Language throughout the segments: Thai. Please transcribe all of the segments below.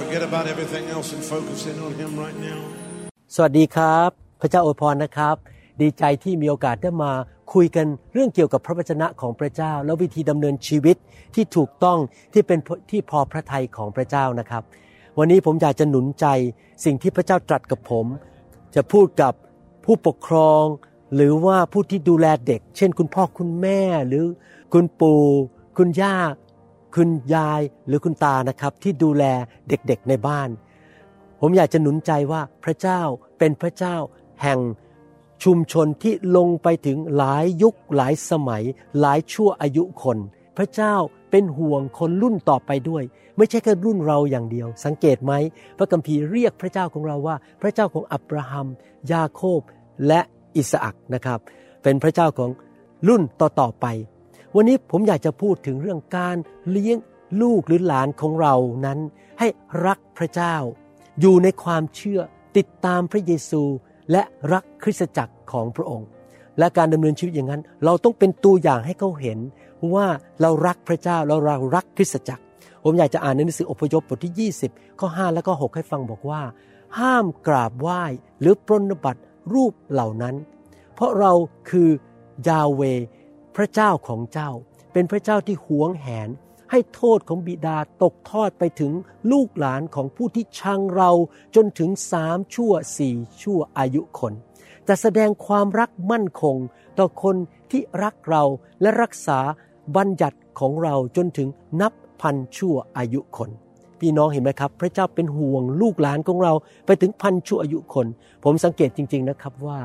forget about everything else and focus in on Him right now. สวัสดีครับ พระเจ้าอวยพรนะครับ ดีใจที่มีโอกาสได้มาคุยกันเรื่องเกี่ยวกับพระวจนะของพระเจ้า และวิธีดำเนินชีวิตที่ถูกต้องที่เป็นที่พอพระทัยของพระเจ้านะครับ วันนี้ผมอยากจะหนุนใจสิ่งที่พระเจ้าตรัสกับผม จะพูดกับผู้ปกครอง หรือว่าผู้ที่ดูแลเด็ก เช่น คุณพ่อคุณแม่หรือคุณปู่คุณย่า คุณยายหรือคุณตานะครับที่ดูแลเด็กๆในบ้าน ผมอยากจะหนุนใจว่าพระเจ้าเป็นพระเจ้าแห่งชุมชนที่ลงไปถึงหลายยุคหลายสมัย หลายชั่วอายุคน พระเจ้าเป็นห่วงคนรุ่นต่อไปด้วย ไม่ใช่แค่รุ่นเราอย่างเดียว สังเกตไหมพระคัมภีร์เรียกพระเจ้าของเราว่า พระเจ้าของอับราฮัม ยาโคบและอิสอักนะครับ เป็นพระเจ้าของรุ่นต่อๆไป วันนี้ผมอยากจะพูดถึงเรื่องการเลี้ยงลูกหรือหลานของเรานั้น ให้รักพระเจ้า อยู่ในความเชื่อติดตามพระเยซู และรักคริสตจักรของพระองค์ และการดำเนินชีวิตอย่างนั้น เราต้องเป็นตัวอย่างให้เขาเห็นว่าเรารักพระเจ้าเราเรารักคริสตจักร ผมอยากจะอ่านในหนังสืออพยพบทที่ 20 ข้อ 5 และก็6ให้ฟังบอกว่า ห้ามกราบไหว้หรือปรนนบัติรูปเหล่านั้น เพราะเราคือยาเว พระเจ้าของเจ้า เป็นพระเจ้าที่หวงแหน ให้โทษของบิดาตกทอดไปถึงลูกหลานของผู้ที่ชังเราจนถึงสามชั่วสี่ชั่วอายุคน แต่แสดงความรักมั่นคงต่อคนที่รักเราและรักษาบัญญัติของเราจนถึงนับพันชั่วอายุคนพี่น้องเห็นไหมครับ พระเจ้าเป็นห่วงลูกหลานของเราไปถึงพันชั่วอายุคน ผมสังเกตจริง ๆนะครับว่า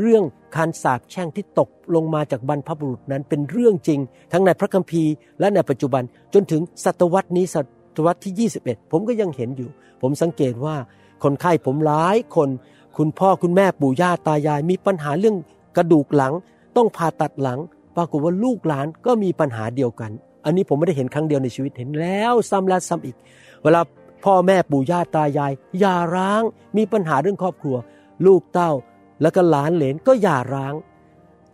เรื่องการสาปแช่งที่ตกลงมาจากบรรพบุรุษนั้นเป็นเรื่องจริง ทั้งในพระคัมภีร์และในปัจจุบันจนถึงศตวรรษนี้ศตวรรษที่ 21 ผมก็ยังเห็นอยู่ ผมสังเกตว่าคนไข้ผมหลายคน คุณพ่อคุณแม่ปู่ย่าตายาย มีปัญหาเรื่องกระดูกหลัง ต้องผ่าตัดหลัง ปรากฏว่าลูกหลานก็มีปัญหาเดียวกัน อันนี้ผมไม่ได้เห็นครั้งเดียวในชีวิตเห็นแล้วซ้ำแล้วซ้ำอีก เวลาพ่อแม่ปู่ย่าตายายหย่าร้าง มีปัญหาเรื่องครอบครัว ลูกเต้า แล้วก็หลานเหลนก็หย่าร้าง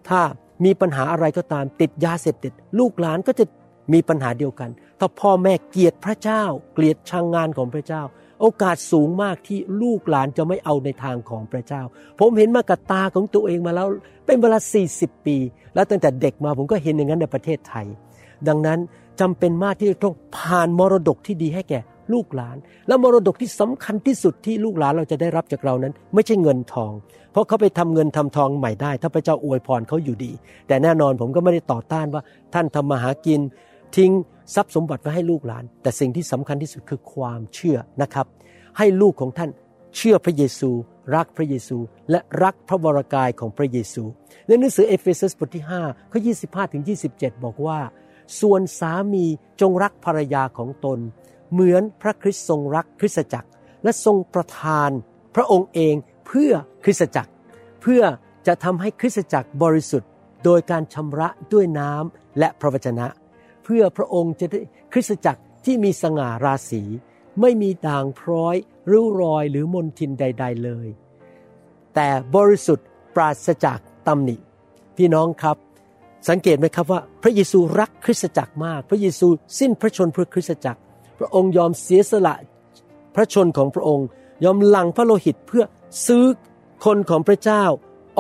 ถ้ามีปัญหาอะไรก็ตามติดยาเสพติด ลูกหลานก็จะมีปัญหาเดียวกัน ถ้าพ่อแม่เกลียดพระเจ้า เกลียดชังงานของพระเจ้า โอกาสสูงมากที่ลูกหลานจะไม่เอาในทางของพระเจ้า ผมเห็นมากับตาของตัวเองมาแล้วเป็นเวลา 40 ปี แล้วตั้งแต่เด็กมาผมก็เห็นอย่างนั้นในประเทศไทย ดังนั้นจำเป็นมากที่จะต้องผ่านมรดกที่ดีให้แก่ ลูกหลาน และมรดกที่สำคัญที่สุดที่ลูกหลานเราจะได้รับจากเรานั้น ไม่ใช่เงินทอง เพราะเขาไปทำเงินทำทองใหม่ได้ ถ้าพระเจ้าอวยพรเขาอยู่ดี แต่แน่นอนผมก็ไม่ได้ต่อต้านว่าท่านทำมาหากิน ทิ้งทรัพย์สมบัติไว้ให้ลูกหลาน แต่สิ่งที่สำคัญที่สุดคือความเชื่อนะครับ ให้ลูกของท่านเชื่อพระเยซู รักพระเยซู และรักพระวรากายของพระเยซู ในหนังสือเอเฟซัสบทที่5ข้อ25ถึง27 บอกว่า ส่วนสามีจงรักภรรยาของตน เหมือนพระคริสต์ทรงรักคริสตจักร และทรงประทานพระองค์เองเพื่อคริสตจักร เพื่อจะทำให้คริสตจักรบริสุทธิ์ โดยการชำระด้วยน้ำและพระวจนะ เพื่อพระองค์จะได้คริสตจักรที่มีสง่าราศีไม่มีด่างพร้อยริ้วรอยหรือมนทินใด ๆเลย แต่บริสุทธิ์ปราศจากตำหนิ พี่น้องครับ สังเกตไหมครับว่า พระเยซูรักคริสตจักรมาก พระเยซูสิ้นพระชนเพื่อคริสตจักร ระองค์ยอมเสียสละพระชนของพระองค์ ยอมหลั่งพระโลหิตเพื่อซื้อคนของพระเจ้า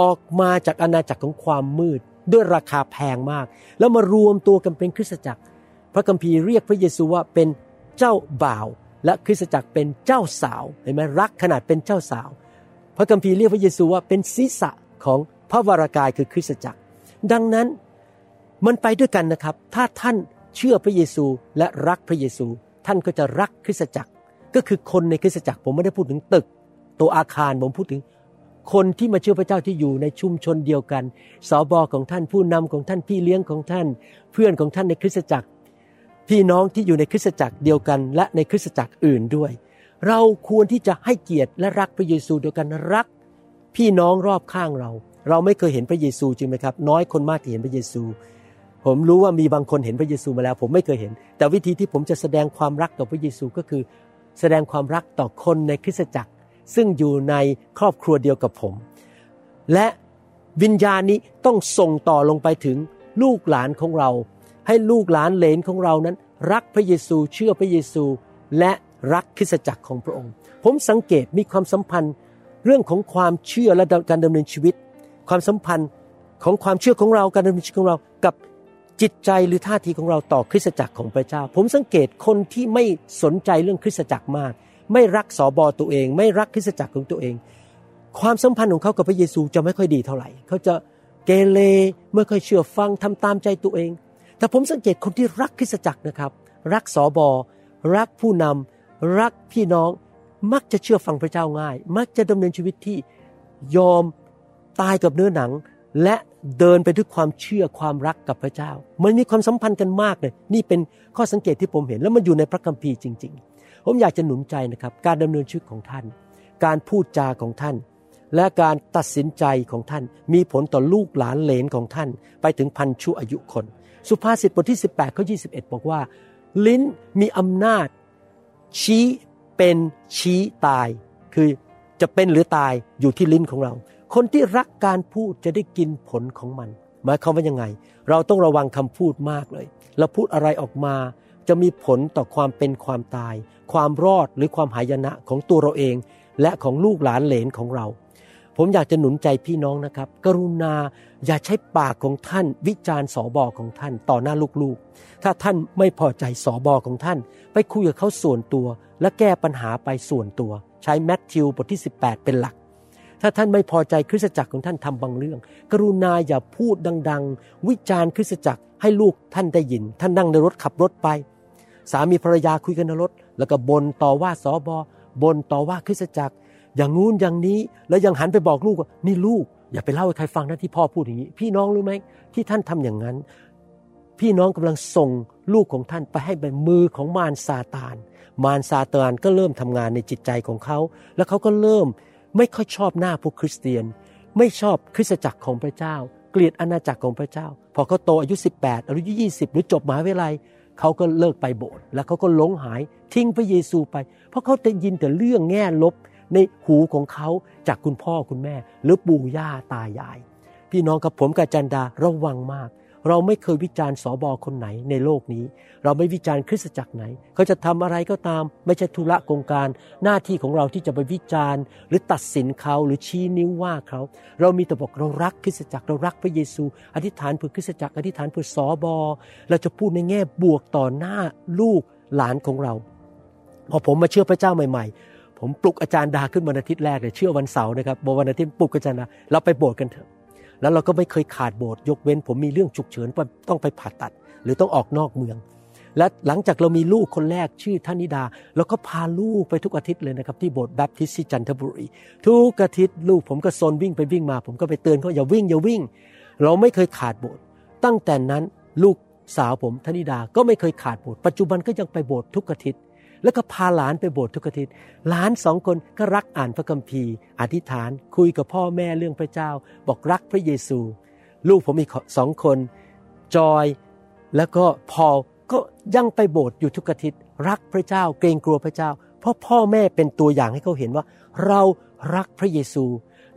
ออกมาจากอาณาจักรของความมืดด้วยราคาแพงมาก แล้วมารวมตัวกันเป็นคริสตจักร พระคัมภีร์เรียกพระเยซูว่าเป็นเจ้าบ่าว และคริสตจักรเป็นเจ้าสาวเห็นไหมรักขนาดเป็นเจ้าสาว พระคัมภีร์เรียกพระเยซูว่าเป็นศีรษะของพระวรากายคือคริสตจักร ดังนั้นมันไปด้วยกันนะครับ ถ้าท่านเชื่อพระเยซูและรักพระเยซู ท่านก็จะรักคริสตจักร ก็คือคนในคริสตจักร ผมไม่ได้พูดถึงตึก ตัวอาคารผมพูดถึง คนที่มาเชื่อพระเจ้าที่อยู่ในชุมชนเดียวกันสอบอของท่านผู้นำของท่านพี่เลี้ยงของท่าน เพื่อนของท่านในคริสตจักร พี่น้องที่อยู่ในคริสตจักรเดียวกัน และในคริสตจักรอื่นด้วย เราควรที่จะให้เกียรติและรักพระเยซูเดียวกันรัก พี่น้องรอบข้างเรา เราไม่เคยเห็นพระเยซูจริงไหมครับ น้อยคนมากที่เห็นพระเยซู ผมรู้ว่ามีบางคนเห็นพระเยซูมาแล้ว ผมไม่เคยเห็น แต่วิธีที่ผมจะแสดงความรักต่อพระเยซูก็คือ แสดงความรักต่อคนในคริสตจักร ซึ่งอยู่ในครอบครัวเดียวกับผม และวิญญาณนี้ต้องส่งต่อลงไปถึงลูกหลานของเรา ให้ลูกหลานเลนของเรานั้น รักพระเยซูเชื่อพระเยซูและรักคริสตจักรของพระองค์ ผมสังเกตมีความสัมพันธ์เรื่องของความเชื่อและการดำเนินชีวิต ความสัมพันธ์ของความเชื่อของเราการดำเนินชีวิตของเรากับ จิตใจหรือท่าทีของเราต่อคริสตจักรของพระเจ้า ผมสังเกตคนที่ไม่สนใจเรื่องคริสตจักรมาก ไม่รักสอบอตัวเอง ไม่รักคริสตจักรของตัวเอง ความสัมพันธ์ของเขากับพระเยซูจะไม่ค่อยดีเท่าไหร่ เขาจะเกเรไม่ค่อยเชื่อฟังทำตามใจตัวเอง แต่ผมสังเกตคนที่รักคริสตจักรนะครับ รักสอบอรักผู้นำรักพี่น้องมักจะเชื่อฟังพระเจ้าง่าย มักจะดำเนินชีวิตที่ยอมตายกับเนื้อหนัง และเดินไปด้วยความเชื่อความรักกับพระเจ้า มันมีความสัมพันธ์กันมากเลย นี่เป็นข้อสังเกตที่ผมเห็น แล้วมันอยู่ในพระคัมภีร์จริง ๆ ผมอยากจะหนุนใจนะครับ การดำเนินชีวิตของท่าน การพูดจาของท่าน และการตัดสินใจของท่าน มีผลต่อลูกหลานเหลนของท่าน ไปถึงพันชั่วอายุคน สุภาษิตบทที่ 18ข้อ21บอกว่า ลิ้นมีอำนาจ ชี้เป็นชี้ตาย คือจะเป็นหรือตายอยู่ที่ลิ้นของเรา คนที่รักการพูดจะได้กินผลของมัน หมายความว่ายังไง เราต้องระวังคำพูดมากเลย เราพูดอะไรออกมา จะมีผลต่อความเป็นความตาย ความรอดหรือความหายนะของตัวเราเอง และของลูกหลานเหลนของเรา ผมอยากจะหนุนใจพี่น้องนะครับ กรุณาอย่าใช้ปากของท่าน วิจารณ์สอบอของท่าน ต่อหน้าลูกๆ ถ้าท่านไม่พอใจสอบอของท่าน ไปคุยกับเขาส่วนตัว และแก้ปัญหาไปส่วนตัว ใช้แมทธิวบทที่ 18 เป็นหลัก ถ้าท่านไม่พอใจคริสตจักรของท่านทำบางเรื่อง กรุณาอย่าพูดดัง ๆ วิจารณ์คริสตจักรให้ลูกท่านได้ยิน ท่านนั่งในรถขับรถไป สามีภรรยาคุยกันในรถ แล้วก็บนต่อว่าสอบอบนต่อว่าคริสตจักร อย่างงู้นอย่างนี้ แล้วยังหันไปบอกลูกว่านี่ลูก อย่าไปเล่าให้ใครฟังนะที่พ่อพูดอย่างนี้ พี่น้องรู้ไหมที่ท่านทำอย่างนั้น พี่น้องกำลังส่งลูกของท่านไปให้เป็นมือของมารซาตาน มารซาตานก็เริ่มทำงานในจิตใจของเขา แล้วเขาก็เริ่ม ไม่ค่อยชอบหน้าพวกคริสเตียน ไม่ชอบคริสตจักรของพระเจ้า เกลียดอาณาจักรของพระเจ้า พอเขาโตอายุ 18อายุ20 หรือจบมหาวิทยาลัยเขาก็เลิกไปโบสถ์แล้วเขาก็หลงหายทิ้งพระเยซูไป เพราะเขาจะยินแต่เรื่องแง่ลบในหูของเขาจากคุณพ่อคุณแม่ หรือปู่ย่าตายาย พี่น้องกับผมกับจันดาระวังมาก เราไม่เคยวิจารณ์สอบอคนไหนในโลกนี้ เราไม่วิจารณ์คริสตจักรไหน เขาจะทำอะไรก็ตาม ไม่ใช่ธุระกงการ หน้าที่ของเราที่จะไปวิจารณ์ หรือตัดสินเขาหรือชี้นิ้วว่าเขา เรามีแต่บอกเรารักคริสตจักรเรารักพระเยซู อธิษฐานเพื่อคริสตจักรอธิษฐานเพื่อสอบอเราจะพูดในแง่บวกต่อหน้าลูกหลานของเรา พอผมมาเชื่อพระเจ้าใหม่ๆ ผมปลุกอาจารย์ดาขึ้นวันอาทิตย์แรกเลยเชื่อวันเสาร์นะครับบวันอาทิตย์ปลุกอาจารย์ดาเราไปโบสถ์กันเถอะ แล้วเราก็ไม่เคยขาดโบสถ์ยกเว้น ผมมีเรื่องฉุกเฉินต้องไปผ่าตัด หรือต้องออกนอกเมือง และหลังจากเรามีลูกคนแรกชื่อธนิดาเราก็พาลูกไปทุกอาทิตย์เลยนะครับ ที่โบสถ์แบปทิสที่จันทบุรีทุกอาทิตย์ลูกผมก็โซนวิ่งไปวิ่งมา ผมก็ไปเตือนเขาอย่าวิ่งอย่าวิ่ง เราไม่เคยขาดโบสถ์ตั้งแต่นั้นลูกสาวผมธนิดาก็ไม่เคยขาดโบสถ์ปัจจุบันก็ยังไปโบสถ์ทุกอาทิตย์ แล้วก็พาหลานไปโบสถ์ทุกอาทิตย์หลานสองคนก็รักอ่านพระคัมภีร์ อธิษฐาน คุยกับพ่อแม่เรื่องพระเจ้า บอกรักพระเยซู ลูกผมมีสองคน จอยแล้วก็พอลก็ยังไปโบสถ์อยู่ทุกอาทิตย์รักพระเจ้าเกรงกลัวพระเจ้า เพราะพ่อแม่เป็นตัวอย่างให้เขาเห็นว่า เรารักพระเยซู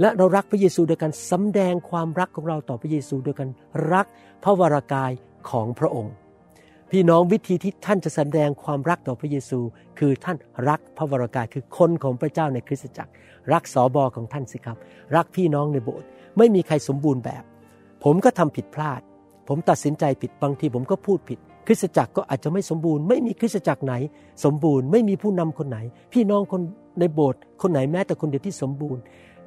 และเรารักพระเยซูโดยการสำแดงความรักของเราต่อพระเยซูโดยการรักพระวรากายของพระองค์ พี่น้องวิธีที่ท่านจะแสดงความรักต่อพระเยซู คือท่านรักพระวรากายคือคนของพระเจ้าในคริสตจักร รักสอบอของท่านสิครับ รักพี่น้องในโบสถ์ไม่มีใครสมบูรณ์แบบ ผมก็ทำผิดพลาด ผมตัดสินใจผิดบางทีผมก็พูดผิด คริสตจักรก็อาจจะไม่สมบูรณ์ ไม่มีคริสตจักรไหน สมบูรณ์ไม่มีผู้นำคนไหน พี่น้องคนในโบสถ์คนไหนแม้แต่คนเดียวที่สมบูรณ์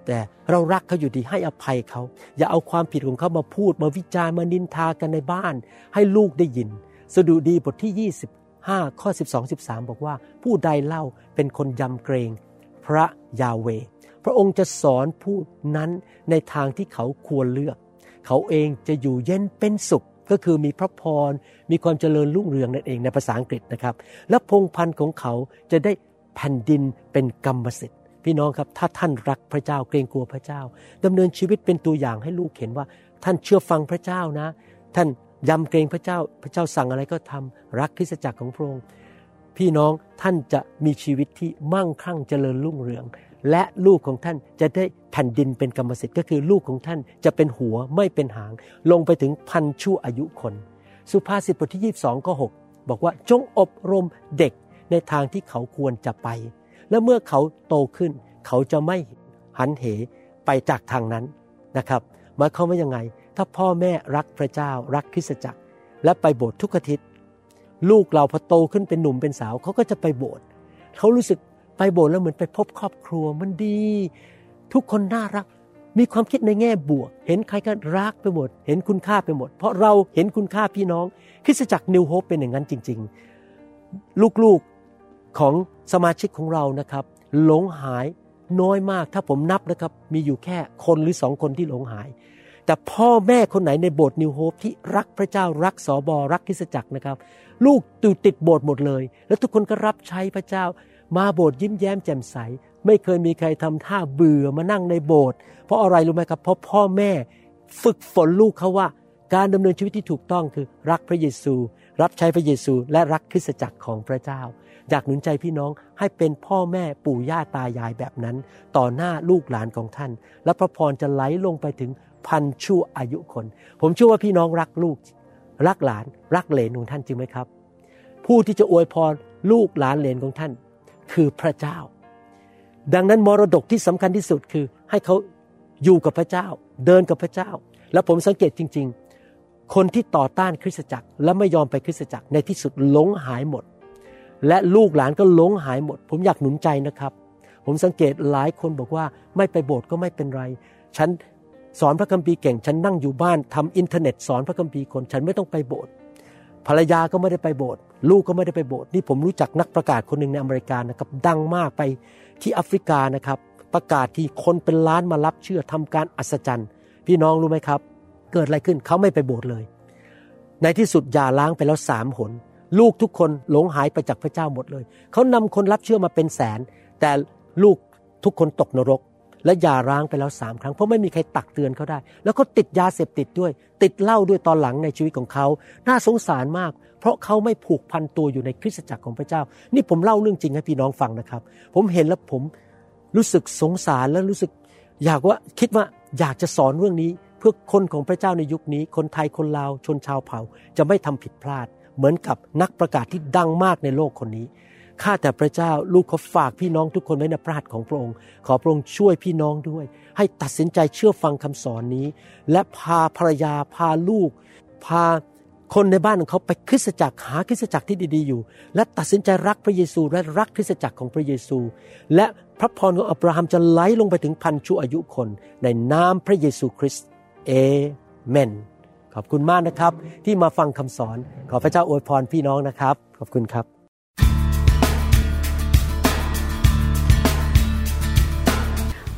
แต่เรารักเขาอยู่ดีให้อภัยเขา อย่าเอาความผิดของเขามาพูดมาวิจารณ์มานินทากันในบ้าน ให้ลูกได้ยิน สดุดีบทที่ 25 ข้อ 12 13 บอกว่า ผู้ใดเล่าเป็นคนยำเกรง พระยาเว พระองค์จะสอนผู้นั้นในทางที่เขาควรเลือก เขาเองจะอยู่เย็นเป็นสุขก็คือมีพระพร มีความเจริญรุ่งเรืองนั่นเองในภาษาอังกฤษนะครับ และพงพันธุ์ของเขาจะได้แผ่นดินเป็นกรรมสิทธิ์ พี่น้องครับ ถ้าท่านรักพระเจ้าเกรงกลัวพระเจ้าดำเนินชีวิตเป็นตัวอย่างให้ลูกเห็นว่า ท่านเชื่อฟังพระเจ้านะ ท่าน ยำเกรงพระเจ้าพระเจ้าสั่งอะไรก็ทำรักคริสตจักรของพระองค์พี่น้องท่านจะมีชีวิตที่มั่งคั่งเจริญรุ่งเรือง และลูกของท่านจะได้แผ่นดินเป็นกรรมสิทธิ์ก็คือลูกของท่านจะเป็นหัวไม่เป็นหาง ลงไปถึงพันชั่วอายุคน สุภาษิตบทที่ 22ข้อ6บอกว่าจงอบรมเด็กในทางที่เขาควรจะไป และเมื่อเขาโตขึ้น เขาจะไม่หันเหไปจากทางนั้นนะครับหมายความว่ายังไง ถ้าพ่อแม่รักพระเจ้ารักคริสตจักร และไปโบสถ์ทุกอาทิตย์ ลูกเราพอโตขึ้นเป็นหนุ่มเป็นสาวเขาก็จะไปโบสถ์เขารู้สึกไปโบสถ์แล้วเหมือนไปพบครอบครัวมันดี ทุกคนน่ารัก มีความคิดในแง่บวก เห็นใครก็รักไปหมด เห็นคุณค่าไปหมด เพราะเราเห็นคุณค่าพี่น้อง คริสตจักรนิวโฮปเป็นอย่างนั้นจริง ๆ ลูกๆของสมาชิกของเรานะครับ หลงหายน้อยมากถ้าผมนับนะครับ มีอยู่แค่คนหรือสองคนที่หลงหาย แต่พ่อแม่คนไหนในโบสถ์นิวโฮปที่รักพระเจ้ารักสอบอรักคริสจักรนะครับ ลูกตูติดโบสถ์หมดเลย แล้วทุกคนก็รับใช้พระเจ้า มาโบสถ์ยิ้มแย้มแจ่มใส ไม่เคยมีใครทำท่าเบื่อมานั่งในโบสถ์เพราะอะไรรู้ไหมครับเพราะพ่อแม่ฝึกฝนลูกเขาว่า การดำเนินชีวิตที่ถูกต้องคือรักพระเยซู รับใช้พระเยซู และรักคริสตจักรของพระเจ้า อยากหนุนใจพี่น้องให้เป็นพ่อแม่ปู่ย่าตายายแบบนั้น ต่อหน้าลูกหลานของท่าน และพระพรจะไหลลงไปถึง พันชั่วอายุคน ผมเชื่อว่าพี่น้องรักลูก รักหลานรักเหลนของท่านจริงไหมครับ ผู้ที่จะอวยพรลูกหลานเหลนของท่าน คือพระเจ้า ดังนั้นมรดกที่สำคัญที่สุดคือให้เขาอยู่กับพระเจ้า เดินกับพระเจ้า แล้วผมสังเกตจริง ๆ คนที่ต่อต้านคริสตจักร และไม่ยอมไปคริสตจักรในที่สุดหลงหายหมด และลูกหลานก็หลงหายหมด ผมอยากหนุนใจนะครับ ผมสังเกตหลายคนบอกว่าไม่ไปโบสถ์ก็ไม่เป็นไร ฉัน สอนพระคัมภีร์เก่งฉันนั่งอยู่บ้านทำอินเทอร์เน็ตสอนพระคัมภีร์คนฉันไม่ต้องไปโบสถ์ภรรยาก็ไม่ได้ไปโบสถ์ลูกก็ไม่ได้ไปโบสถ์นี่ผมรู้จักนักประกาศคนหนึ่งในอเมริกานะครับดังมากไปที่แอฟริกานะครับ ประกาศที่คนเป็นล้านมารับเชื่อทำการอัศจรรย์ พี่น้องรู้ไหมครับ เกิดอะไรขึ้นเขาไม่ไปโบสถ์เลย ในที่สุดยาล้างไปแล้วสามหน ลูกทุกคนหลงหายไปจากพระเจ้าหมดเลยเขานำคนรับเชื่อมาเป็นแสน แต่ลูกทุกคนตกนรก และหย่าร้างไปแล้วสามครั้ง เพราะไม่มีใครตักเตือนเขาได้ แล้วก็ติดยาเสพติดด้วย ติดเหล้าด้วยตอนหลังในชีวิตของเขา น่าสงสารมาก เพราะเขาไม่ผูกพันตัวอยู่ในคริสตจักรของพระเจ้า นี่ผมเล่าเรื่องจริงให้พี่น้องฟังนะครับ ผมเห็นแล้วผมรู้สึกสงสารและรู้สึก อยากว่าคิดว่าอยากจะสอนเรื่องนี้ เพื่อคนของพระเจ้าในยุคนี้ คนไทยคนลาวชนชาวเผ่า จะไม่ทำผิดพลาด เหมือนกับนักประกาศที่ดังมากในโลกคนนี้ ข้าแต่พระเจ้าลูกขอฝากพี่น้องทุกคนไว้ในพระหัตถ์ของพระองค์ ขอพระองค์ช่วยพี่น้องด้วย ให้ตัดสินใจเชื่อฟังคำสอนนี้ และพาภรรยาพาลูก พาคนในบ้านของเขาไปคริสตจักรหาคริสตจักรที่ดีๆอยู่ และตัดสินใจรักพระเยซูและรักคริสตจักรของพระเยซู และพระพรของอับราฮัมจะไหลลงไปถึงพันชั่วอายุคนในนามพระเยซูคริสต์เอเมนขอบคุณมากนะครับ ที่มาฟังคำสอน ขอพระเจ้าอวยพรพี่น้องนะครับ ขอบคุณครับ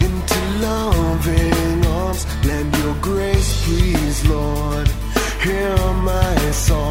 into loving arms. Lend your grace, please, Lord. Hear my song.